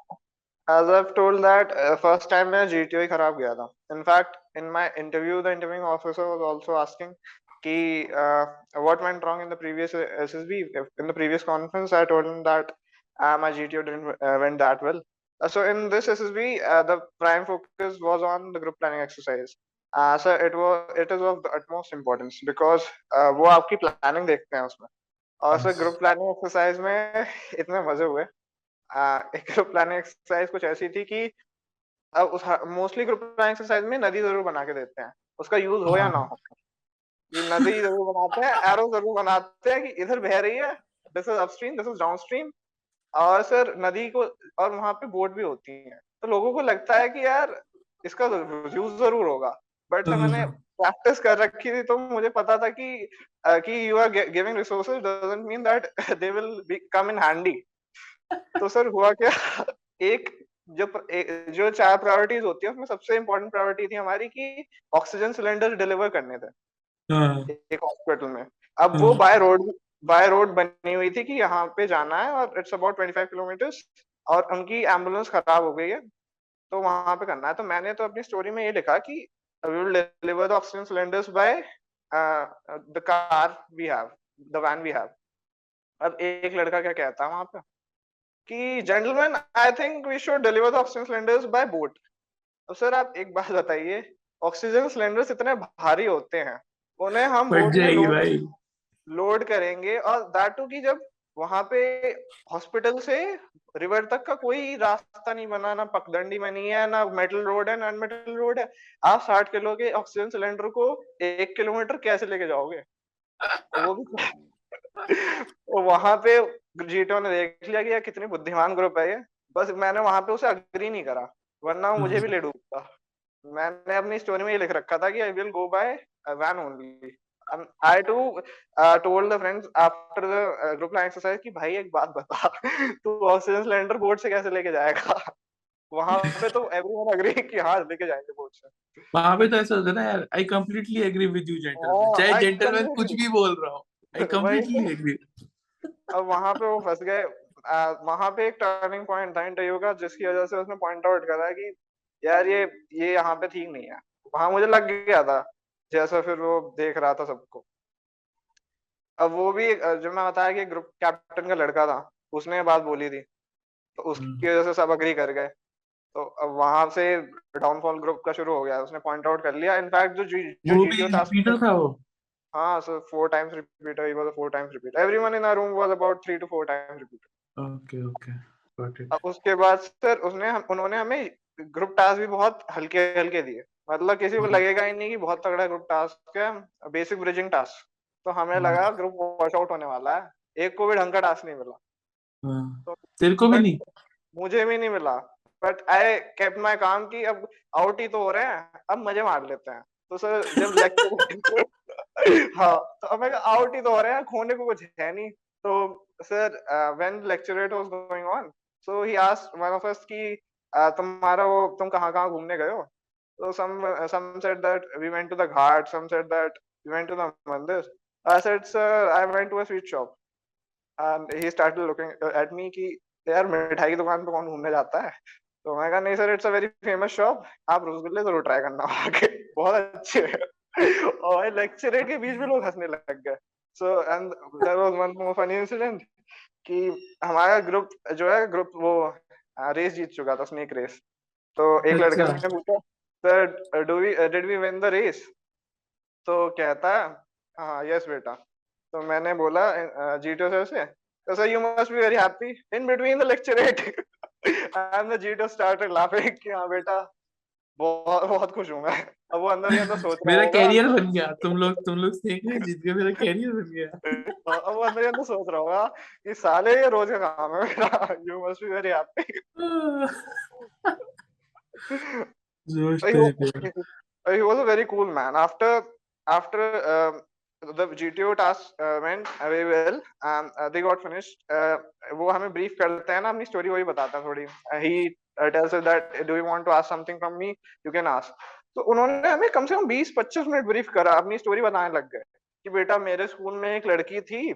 as I've told that uh, first time मैं GTO ही खराब गया था. In fact, in my interview, the interviewing officer was also asking कि uh, what went wrong in the previous uh, SSB. In the previous conference, I told him that uh, my GTO didn't uh, went that well. Uh, so in this SSB, uh, the prime focus was on the group planning exercise. Uh, so it was it is of the utmost importance because uh, वो आपकी planning देखते हैं उसमें और sir Yes. Group planning exercise में इतने मजे हुए ग्रुप प्लानिंग एक्सरसाइज कुछ ऐसी थी कि अब उस मोस्टली ग्रुप प्लानिंग एक्सरसाइज में नदी ज़रूर बना के देते हैं। उसका यूज़ हो या ना हो। ये नदी ज़रूर बनाते हैं एरो ज़रूर बनाते हैं कि इधर बह रही है this is upstream this is downstream और सर नदी को और वहाँ पे बोट भी होती है। तो लोगों को लगता है कि यार इसका यूज़ ज़रूर होगा। बट तो मैंने प्रैक्टिस कर रखी थी तो मुझे पता था कि कि you are giving resources doesn't mean that they will be come in handy तो सर हुआ क्या? एक जो प्र- ए- जो चार प्रायोरिटीज होती है उसमें सबसे इम्पोर्टेंट प्रायोरिटी थी हमारी कि ऑक्सीजन सिलेंडर डिलीवर करने थे। हाँ, एक हॉस्पिटल में। अब वो। बाय रोड बाय रोड बनी हुई थी कि यहाँ पे जाना है और इट्स अबाउट 25 किलोमीटर्स और उनकी एंबुलेंस खराब हो गई है तो वहाँ पे करना है। तो मैंने तो अपनी स्टोरी में ये लिखा कि we will deliver the oxygen cylinders by the car we have the van we have अब एक लड़का क्या कहता है वहाँ पे? कि gentleman I think we should deliver the oxygen cylinders by boat अब सर आप एक बात बताइए ऑक्सीजन सिलेंडर्स इतने भारी होते हैं उन्हें हम बोट लोड लोड करेंगे और दैट टू कि जब वहाँ पे हॉस्पिटल से रिवर तक का कोई रास्ता नहीं बना ना पगडंडी बनी है ना मेटल रोड है ना मेटल रोड है आप साठ किलो के ऑक्सीजन सिलेंडर को एक किलोमीटर कैसे लेके जाओगे? वो भी वहाँ पे जीटो ने देख लिया कि यार कितनी बुद्धिमान ग्रुप है ये। बस मैंने वहाँ पे उसे अग्री नहीं करा वरना मुझे भी ले डूबता। मैंने अपनी स्टोरी में ये लिख रखा था कि I will go by van only I too uh, told the friends after the uh, group plan exercise कि भाई एक बात बता तू ऑक्सीजन सिलेंडर बोर्ड से कैसे लेके जाएगा? वहाँ पे तो एवरीवन एग्री कि हाँ लेके जाएँगे बोट से। वहाँ पे तो ऐसा होता है ना यार I completely agree with you gentleman चाहे जेंटलमैन कुछ भी बोल रहा हो। आई कंप्लीटली एग्री अब वहाँ पे वो फंस गए। वहाँ पे एक टर्निंग पॉइंट था इंटरव्यू का जिसकी वजह से उसने पॉइंट आउट करा कि यार ये ये यहाँ पे ठीक नहीं है। वहाँ मुझे लग गया था जैसा फिर वो देख रहा था सबको। अब वो भी जो मैं बताया कि ग्रुप कैप्टन का लड़का था उसने बात बोली थी। तो उसकी हम्म। वजह से सब अग्री कर गए। तो अब वहाँ से डाउनफॉल ग्रुप का शुरू हो गया। उसने पॉइंट आउट कर लिया। इनफैक्ट जो जी, जो वो भी GTO task रिपीटर था वो। हाँ so four times repeater he was a four times repeater everyone in our room was about three to four times repeater okay okay got it अब उसके बाद सर उसने हम उन्होंने हमें ग्रुप टास्क भी बहुत हल्के हल्के दिए। मतलब किसी को हम्म। लगेगा ही नहीं कि बहुत तगड़ा ग्रुप टास्क है बेसिक ब्रिजिंग टास्क तो हमें हम्म। लगा ग्रुप वॉश आउट होने वाला है। एक को भी ढंग का टास्क नहीं मिला। हाँ। तो तेरे को भी नहीं? मुझे भी नहीं मिला। बट आई केप्ट माय काम की अब आउट ही तो हो रहे हैं अब मज़े मार लेते हैं। तो सर जब लेक्चर हाँ तो अब मैं आउट ही तो हो रहे हैं, खोने को कुछ है नहीं। तो sir when lecturette was going on so he asked one of us कि तुम्हारा वो, तुम कहाँ कहाँ घूमने गए हो? तो some said that we went to the ghat, some said that we went to the mandir. I said, sir, I went to a sweet shop. And he started looking at me कि, यार, मिठाई की दुकान पे कौन घूमने जाता है? तो मैं कहा, नहीं sir it's a very famous shop आप रसगुल्ले ज़रूर ट्राई करना के। बहुत अच्छे हैं। और लेक्चर के बीच में लोग हंसने लग गए। So and there was one more funny incident कि हमारा ग्रुप जो है ग्रुप वो रेस जीत चुका था स्नेक रेस तो एक लड़के अच्छा। ने पूछा sir do we did we win the race तो कहता है हाँ यस बेटा। तो मैंने बोला जीटो सर से? तो sir you must be very happy in between the lecturette and the GTO started laughing कि हाँ बेटा बहुत बहुत खुश हूँ मैं। अब वो अंदर ही अंदर सोच रहा मेरा कैरियर बन गया। तुम लोग तुम लोग सीख रहे जीत गए मेरा कैरियर बन गया। अब वो अंदर ही अंदर सोच रहा होगा कि साले ये रोज का काम है मेरा। You must be very happy जोश he, was, a very cool man. After after um, the GTO task uh, went very well, um, uh, they got finished. Uh, वो हमें brief करते हैं ना अपनी story वही बताता है थोड़ी. Uh, he uh, tells us that do you want to ask something from me? You can ask. तो उन्होंने हमें कम से कम 20-25 मिनट ब्रीफ करा अपनी स्टोरी बताने लग गए कि बेटा मेरे स्कूल में एक लड़की थी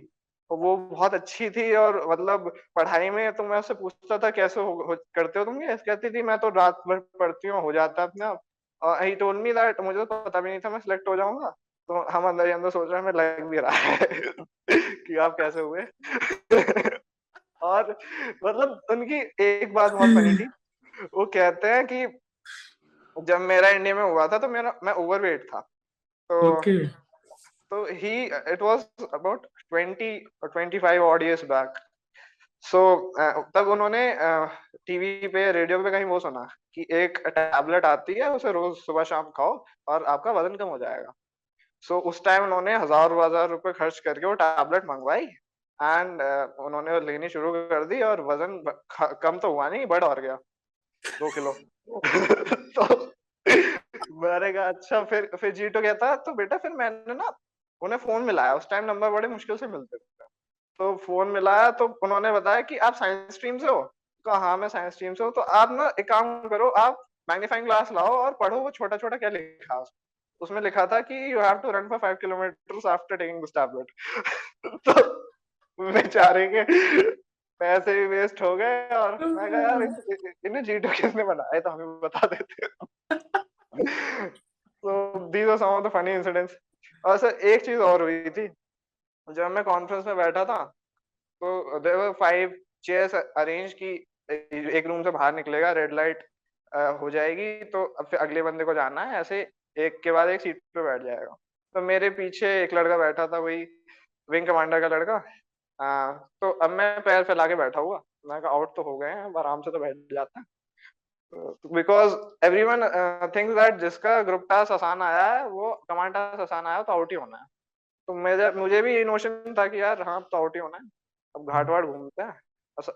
वो बहुत अच्छी थी और मतलब पढ़ाई में तो मैं उससे पूछता था कैसे हो, हो करते हो तुम ये कहती थी मैं तो रात भर पढ़ती हूँ हो जाता अपने ही टोल्ड मी दैट मुझे तो पता भी नहीं था मैं सिलेक्ट हो जाऊँगा तो हम अंदर ही अंदर सोच रहे हैं मैं लग भी रहा है कि आप कैसे हुए और मतलब उनकी एक बात बहुत फनी थी वो कहते हैं कि जब मेरा इंडिया में हुआ था तो मेरा मैं ओवरवेट था। तो ओके तो he it was about 20 or 25 odd years back सो तब उन्होंने टीवी पे रेडियो पे कहीं वो सुना कि एक टैबलेट आती है उसे रोज सुबह शाम खाओ और आपका वज़न कम हो जाएगा। सो so, उस टाइम उन्होंने हज़ार हज़ार रुपए खर्च करके वो टैबलेट मंगवाई एंड uh, उन्होंने लेनी शुरू कर दी और वज़न कम तो हुआ नहीं बढ़ और गया। दो किलो। तो मैंने कहा अच्छा फिर फिर जीटो कहता तो बेटा, फिर मैंने ना, उन्हें फ़ोन मिलाया। उस टाइम नंबर बड़े मुश्किल से मिलते थे। तो फ़ोन मिलाया तो उन्होंने बताया कि आप साइंस स्ट्रीम से हो। कहा हाँ मैं साइंस स्ट्रीम से हूँ। तो आप ना, एक काम करो, आप मैग्नीफाइंग ग्लास लाओ और पढ़ो वो छोटा छोटा क्या लिखा उसमें। लिखा था कि you have to run for five kilometre after taking this tablet तो बेचारे के पैसे भी वेस्ट हो गए और मैं कहा यार इन्हें जीटो किसने बनाया? तो हमें बता देते तो these are some of the funny incidents और सर एक चीज़ और हुई थी। जब मैं कॉन्फ्रेंस में बैठा था तो there were five chairs arrange की एक रूम से बाहर निकलेगा रेड लाइट हो जाएगी तो अब फिर अगले बंदे को जाना है ऐसे एक के बाद एक सीट पे बैठ जाएगा। तो मेरे पीछे एक लड़का बैठा था वही विंग कमांडर का लड़का। आ, तो अब मैं पैर फैला के बैठा हुआ। मैं कहा आउट तो हो गए हैं आराम से तो बैठ जाते हैं। Because every one thinks that जिसका ग्रुप टास्क आसान आया है वो कमांड टास्क आसान आया तो आउट ही होना है। तो मुझे मुझे भी ये नोशन था कि यार हाँ तो आउट ही होना है। अब घाट वाट घूमते हैं।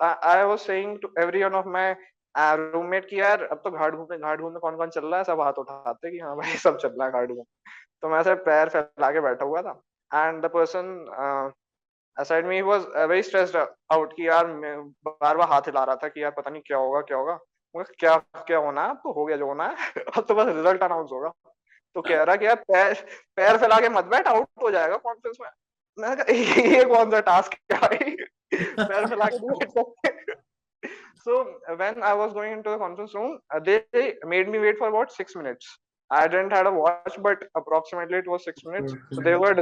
I was saying to every one of my roommate की यार अब तो घाट घूमने घाट घूमने कौन कौन चल रहा है? सब हाथ उठाते कि हाँ भाई सब चल रहा है घाट घूम तो मैं ऐसे पैर फैला के बैठा हुआ था। And the person aside me was very stressed out कि यार बार बार हाथ हिला रहा था कि यार पता नहीं क्या होगा क्या होगा। क्या क्या होना है? तो हो गया जो होना है। अब तो बस रिज़ल्ट अनाउंस होगा। तो कह रहा कि यार पैर पैर फैला के मत बैठ आउट हो जाएगा कॉन्फ्रेंस में। मैंने कहा ये कौन सा टास्क है पैर फैला के बैठ सकते so when i was going into the conference room uh, they made me wait for about 6 minutes. I didn't had a watch but approximately it was 6 minutes. So they were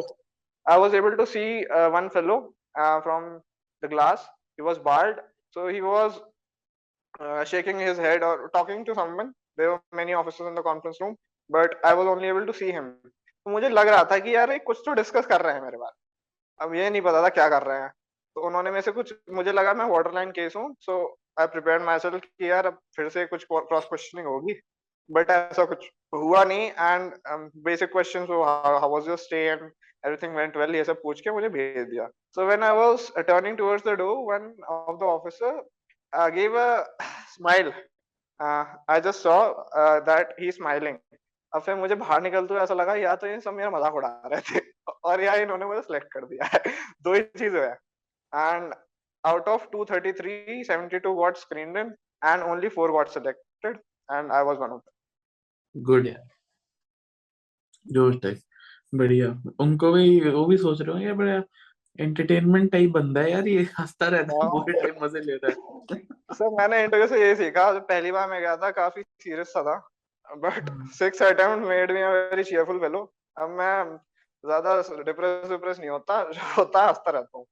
i was able to see uh, one fellow uh, from the glass he was bald so he was uh, shaking his head or talking to someone. There were many officers in the conference room, but I was only able to see him. तो मुझे लग रहा था कि यार ये कुछ तो डिस्कस कर रहे हैं मेरे बारे अब ये नहीं पता था क्या कर रहे हैं तो उन्होंने में से कुछ मुझे लगा मैं वाटर लाइन केस हूँ सो आई प्रिपेयर माई सेल्फ कि यार अब फिर से कुछ क्रॉस क्वेश्चनिंग होगी बट ऐसा कुछ हुआ नहीं and basic question how was your stay and everything went well ये सब पूछ के मुझे भेज दिया। So when I was turning towards the door one of the officer uh, gave a smile. Uh, I just saw uh, that he smiling. अब फिर मुझे बाहर निकलते हुए ऐसा लगा या तो ये सब मेरा मज़ाक उड़ा रहे थे और या इन्होंने मुझे सिलेक्ट कर दिया है। दो ही चीज़ है। And out of 233 72 got screened in and only 4 got selected and i was one of them. Good यार जोश टाइप बढ़िया। उनको भी वो भी सोच रहे होंगे बड़ा एंटरटेनमेंट टाइप बंदा है यार ये हंसता रहता है पूरे टाइम मज़े लेता है। सर मैंने इंटरव्यू से ये सीखा जब पहली बार मैं गया था काफ़ी सीरियस सा था। But six attempt made me a very cheerful fellow अब मैं ज़्यादा डिप्रेस डिप्रेस नहीं होता होता हंसता रहता हूँ।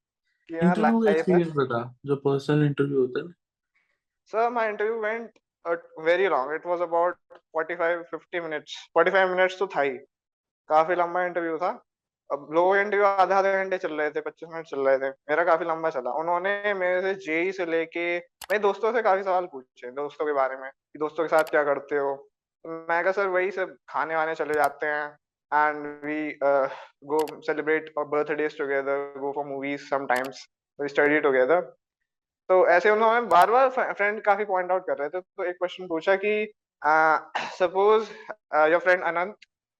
कि यार लाइफ एक्सपीरियंस बता जो पर्सनल इंटरव्यू होता है। Sir my interview went very long it was about 45 50 minutes 45 minutes तो था ही। काफ़ी लंबा इंटरव्यू था। अब लो इंटरव्यू आधे आधे घंटे चल रहे थे, पच्चीस मिनट चल रहे थे। मेरा काफ़ी लंबा चला। उन्होंने मेरे से जेई से लेके, मेरे दोस्तों से काफ़ी सवाल पूछे दोस्तों के बारे में कि दोस्तों के साथ क्या करते हो? मैं कहा, सर, वही सब खाने वाने चले जाते हैं and we go celebrate birthdays together go for movies sometimes we study together तो ऐसे उन्होंने बार बार फ्रेंड काफ़ी पॉइंट आउट कर रहे थे। तो एक क्वेश्चन पूछा कि suppose your friend Anant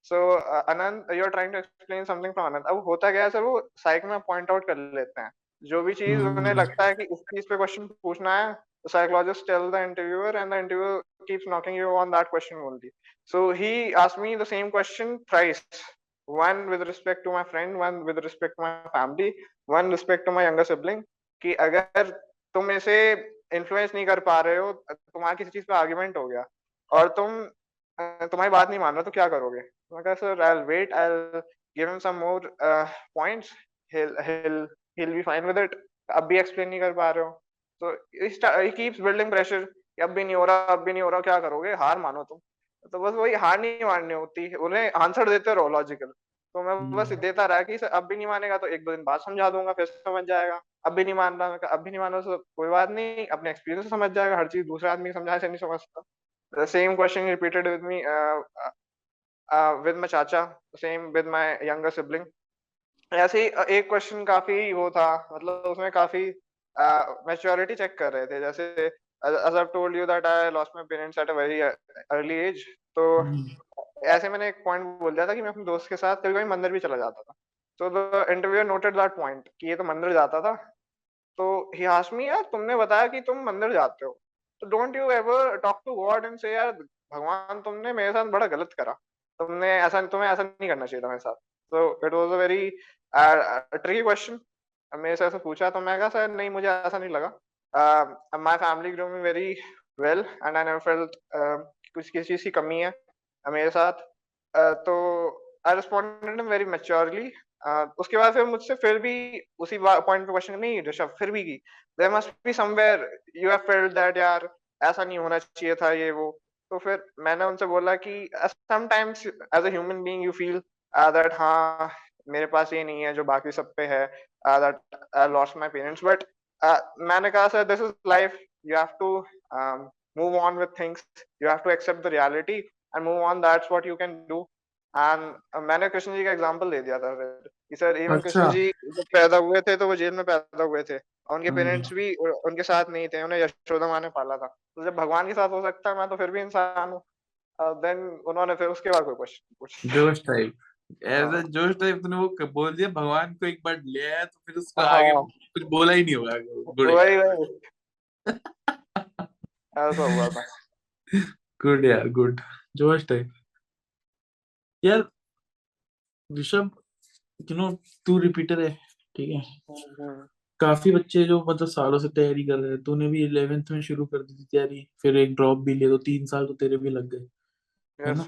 so Anant you are trying to explain something from Anant अब होता क्या है सर वो साइक में पॉइंट आउट कर लेते हैं। जो भी चीज़ हम्म। उन्हें लगता है कि इस चीज़ पे क्वेश्चन पूछना है psychologist tell the interviewer and the interviewer keeps knocking you on that question only so he ask me the same question thrice one with respect to my friend one with respect to my family one respect to my younger sibling कि अगर तुम इसे influence नहीं कर पा रहे हो तुम्हारा किसी चीज़ पे आर्ग्यूमेंट हो गया और तुम तुम्हारी बात नहीं मान रहा तो क्या करोगे? मैं कहा sir I will wait I will give him some more he'll he'll he'll be fine with it. अब भी एक्सप्लेन नहीं कर पा रहे हो। तो ही कीप्स बिल्डिंग प्रेशर अब भी नहीं हो रहा अब भी नहीं हो रहा क्या करोगे? हार मानो तुम। तो बस वही हार नहीं माननी होती। उन्हें आंसर देते रहो लॉजिकल तो मैं बस हम्म। देता रहा कि अब भी नहीं मानेगा तो एक दो दिन बाद समझा दूँगा फिर समझ जाएगा। अब भी नहीं मान रहा अब भी नहीं मान रहा तो कोई बात नहीं अपने एक्सपीरियंस से समझ जाएगा। हर चीज़ दूसरे आदमी को समझाने से नहीं समझता। The same question repeated with me uh, with my चाचा same with my younger sibling. ऐसे ही एक क्वेश्चन काफ़ी वो था मतलब उसमें काफ़ी मैच्योरिटी चेक कर रहे थे। जैसे as I've told you that I lost my parents at a very uh, early age तो हम्म, ऐसे मैंने एक पॉइंट बोल दिया था कि मैं अपने दोस्त के साथ कभी कभी मंदिर भी चला जाता था। तो the interviewer noted that point कि ये तो मंदिर जाता था। तो ही आस्क्ड मी यार तुमने बताया कि तुम मंदिर जाते हो। तो don't you ever talk to God and say यार भगवान तुमने मेरे साथ बड़ा गलत करा तुमने ऐसा तुम्हें ऐसा नहीं करना चाहिए था मेरे साथ। तो it was a very tricky question मेरे से ऐसा पूछा तो मैं कहा सर नहीं मुझे ऐसा नहीं लगा। My family grow me very well and I never felt कुछ किसी चीज़ की कमी है मेरे साथ। अ, तो आई रिस्पोंडेड वेरी मैच्योरली उसके बाद फिर मुझसे फिर भी उसी पॉइंट पे क्वेश्चन नहीं ऋषभ फिर भी की। There must be somewhere you have felt that यार ऐसा नहीं होना चाहिए था ये वो। तो फिर मैंने उनसे बोला कि sometimes as human being you feel that हाँ मेरे पास ये नहीं है, जो बाकी सब पे है that I lost my parents but मैंने कहा sir this is life you have to move on with things you have to accept the reality and move on that's what you can do and मैंने कृष्ण जी का example दे दिया था फिर। कि sir Krishna अच्छा। जी जब पैदा हुए थे तो वो जेल में पैदा हुए थे। और उनके हम्म। पेरेंट्स भी उनके साथ नहीं थे उन्हें यशोदा माँ ने पाला था। तो जब भगवान के साथ हो सकता है मैं तो फिर भी इंसान हूँ। देन उन्होंने फिर उसके बाद कोई क्वेश्चन पूछा। जोश टाइप ऐसा हाँ। जोश टाइप तूने वो बोल दिया भगवान को एक बार ले आया तो फिर उसको हाँ। आगे कुछ बोला ही नहीं होगा वही ऐसा हुआ था। गुड यार गुड। जोश टाइप यार ऋषभ यू नो तू रिपीटर है ठीक है? हम्म, काफ़ी बच्चे जो मतलब सालों से तैयारी कर रहे हैं तूने भी इलेवेंथ में शुरू कर दी थी तैयारी फिर एक ड्रॉप भी लिया तो तीन साल तो तेरे भी लग गए है ना?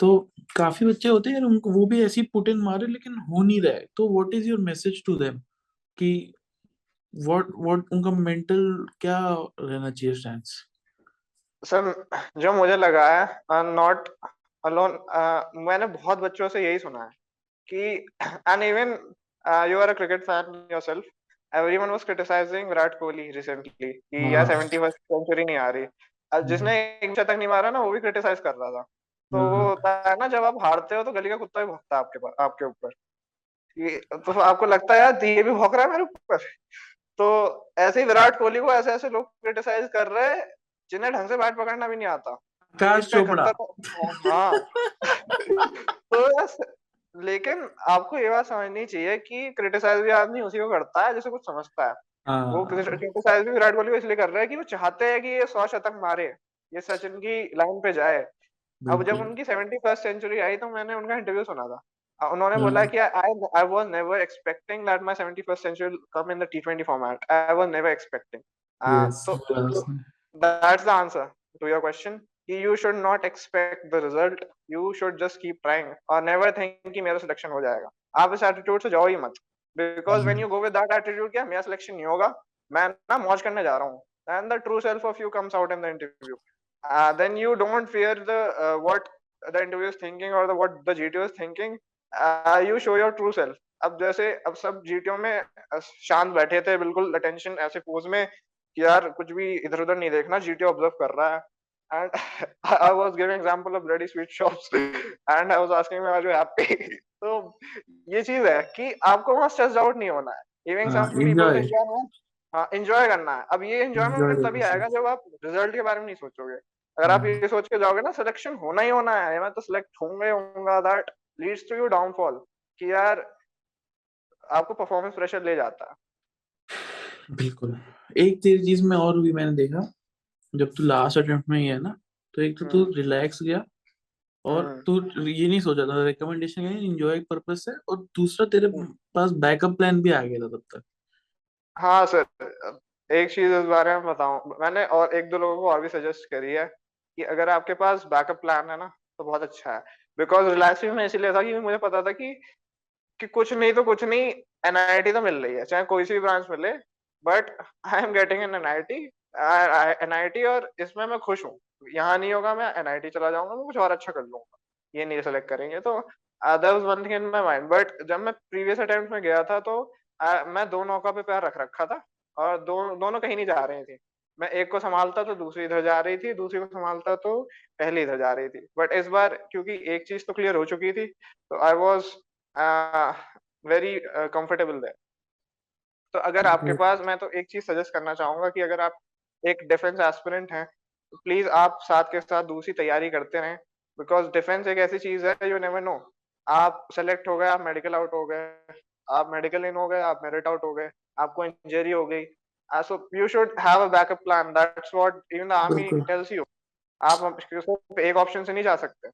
तो काफ़ी बच्चे होते हैं उनको वो भी ऐसी पुट इन मारे लेकिन हो नहीं रहा है। तो what is your message to them कि व्हाट व्हाट उनका मेंटल क्या रहना चाहिए स्टैंस सर जो मुझे लगा है नॉट अलोन मैंने बहुत बच्चों से यही सुना है। कि and even you are a cricket fan yourself everyone was criticising Virat Kohli recently कि यार हाँ। 71st सेंचुरी नहीं आ रही। जिसने एक शतक नहीं मारा ना वो भी क्रिटिसाइज कर रहा था। तो वो हाँ। होता है ना जब आप हारते हो तो गली का कुत्ता भी भौंकता है आपके पास आपके ऊपर। तो आपको लगता है यार ये भी भौंक रहा है मेरे ऊपर? तो ऐसे ही विराट कोहली को ऐसे ऐसे लोग क्रिटिसाइज कर रहे हैं जिन्हें ढंग से बैट पकड़ना भी नहीं आता। आकाश चोपड़ा। हाँ। तो लेकिन आपको ये बात समझनी चाहिए कि क्रिटिसाइज भी आदमी उसी को करता है जिसे कुछ समझता है। वो हाँ। क्रिटिसाइज भी विराट कोहली को इसलिए कर रहे हैं कि वो चाहते हैं कि ये सौ शतक मारे ये सचिन की लाइन पे जाए। अब जब उनकी सेवेंटी फ़र्स्ट सेंचुरी आई तो मैंने उनका इंटरव्यू सुना था। उन्होंने हाँ। बोला कि I I was never expecting that my seventy first century come in the T twenty format I was never expecting yes तो that's the answer to your question. कि you should not expect you should just keep trying और never think कि मेरा selection हो जाएगा आप इस attitude से जाओ ही मत because when you go with that attitude क्या मेरा selection नहीं होगा मैं ना मौज करने जा रहा हूँ and the true self of you comes out in the interview uh, then you don't fear the uh, what the interview is thinking or the what the GTO is thinking uh, you show your true self अब जैसे अब सब GTO में अ, शांत बैठे थे बिल्कुल attention ऐसे पोज में कि यार कुछ भी इधर उधर नहीं देखना जीटीओ ऑब्ज़र्व कर रहा है and I was giving example of bloody sweet shops and I was asking are you happy तो ये चीज़ है कि आपको वहाँ स्ट्रेस आउट नहीं होना है। इवन हाँ, सम पीपल हाँ। एंजॉय करना है। अब ये एंजॉयमेंट तभी. आएगा जब आप रिज़ल्ट के बारे में नहीं सोचोगे। अगर आप हाँ। ये सोच के जाओगे ना सिलेक्शन होना ही होना है। मैं तो सिलेक्ट होऊँगा ही होऊँगा that leads to your downfall कि यार आपको परफॉर्मेंस प्रेशर ले जाता है। बिल्कुल। एक चीज़ में और भी मैंने देखा जब तू लास्ट अटेम्प्ट में ही है ना तो एक तो तू हम्म। रिलैक्स गया और हम्म। तू ये नहीं सोचा था रिकमेंडेशन एंजॉय पर्पज से और दूसरा तेरे पास बैकअप प्लान भी आ गया था तब तक हाँ सर एक चीज़ इस बारे में बताऊँ मैंने और एक दो लोगों को और भी सजेस्ट करी है कि अगर आपके पास बैकअप प्लान है ना तो बहुत अच्छा है बिकॉज़ रिलैक्स में इसलिए था कि मुझे पता था कि कि कुछ नहीं तो कुछ नहीं एनआईटी तो मिल रही है चाहे कोई सी ब्रांच मिले but I am getting an NIT NIT और इसमें मैं खुश हूँ। यहाँ नहीं होगा मैं एनआईटी चला जाऊँगा मैं कुछ और अच्छा कर लूँगा। ये नहीं सेलेक्ट करेंगे तो was one thing in my mind but जब मैं प्रीवियस अटेम्प्ट में गया था तो आ, मैं दो नौका पे पैर रख रखा था और दो दोनों कहीं नहीं जा रही थी। मैं एक को संभालता तो दूसरी इधर जा रही थी दूसरी को संभालता तो पहली इधर जा रही थी। बट इस बार क्योंकि एक चीज़ तो क्लियर हो चुकी थी तो I was very comfortable there तो अगर आपके पास मैं तो एक चीज़ सजेस्ट करना चाहूँगा कि अगर आप एक डिफेंस एस्पिरेंट हैं तो प्लीज़ आप साथ के साथ दूसरी तैयारी करते रहें बिकॉज़ डिफेंस एक ऐसी चीज़ है यू नेवर नो आप सेलेक्ट हो गए आप मेडिकल आउट हो गए आप मेडिकल इन हो गए आप मेरिट आउट हो गए आपको इंजरी हो गई so you should have a backup plan that's what even the army बिल्कुल। टेल्स यू आप एक ऑप्शन से नहीं जा सकते।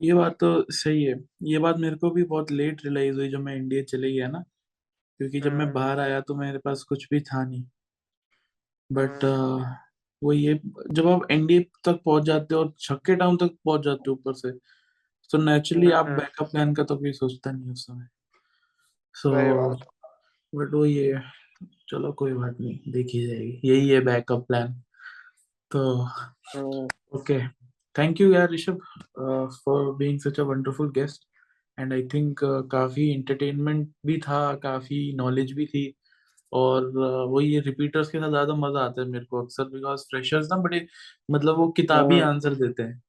ये बात तो सही है। ये बात मेरे को भी बहुत लेट रियलाइज़ हुई जब मैं इंडिया चले गया ना क्योंकि जब मैं हम्म। बाहर आया तो मेरे पास कुछ भी था नहीं। बट हम्म। वो ये जब आप एनडीए तक पहुँच जाते हो और छक्के टाउन तक पहुँच जाते हो ऊपर से तो नेचुरली आप हम्म। बैकअप प्लान का तो कोई सोचता नहीं उस समय सो बट वो ये चलो कोई बात नहीं देखी जाएगी यही है बैकअप प्लान तो हम्म। ओके थैंक यू यार Rishabh for being such a wonderful guest and I think काफ़ी एंटरटेनमेंट भी था काफ़ी नॉलेज भी थी और वो ये रिपीटर्स के साथ ज़्यादा मज़ा आता है मेरे को अक्सर बिकॉज़ फ्रेशर्स ना बड़े मतलब वो किताबी। आंसर देते हैं।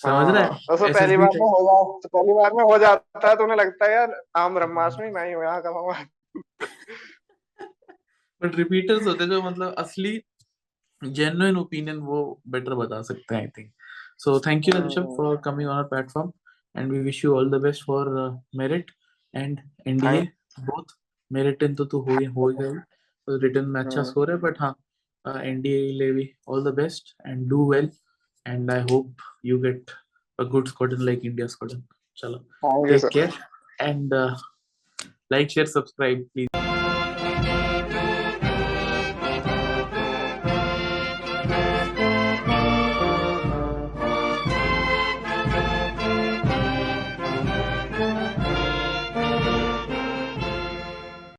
समझ रहा हाँ, है तो पहली बार में हो जा तो पहली बार में हो जाता है तो उन्हें लगता है यार आम ब्रह्मास्मि मैं ही हूँ यहाँ का बट रिपीटर्स होते जो मतलब असली genuine ओपिनियन वो बेटर बता सकते हैं I think so thank you Rishabh. For coming on our platform and we wish you all the best for merit and NDA both merit ten तो तू हो ही हो ही गया तो रिटर्न में अच्छा। स्कोर है बट हाँ एनडीए ले भी। All the best and do well and I hope you get a good squadron like India squadron चलो take care and like share subscribe uh,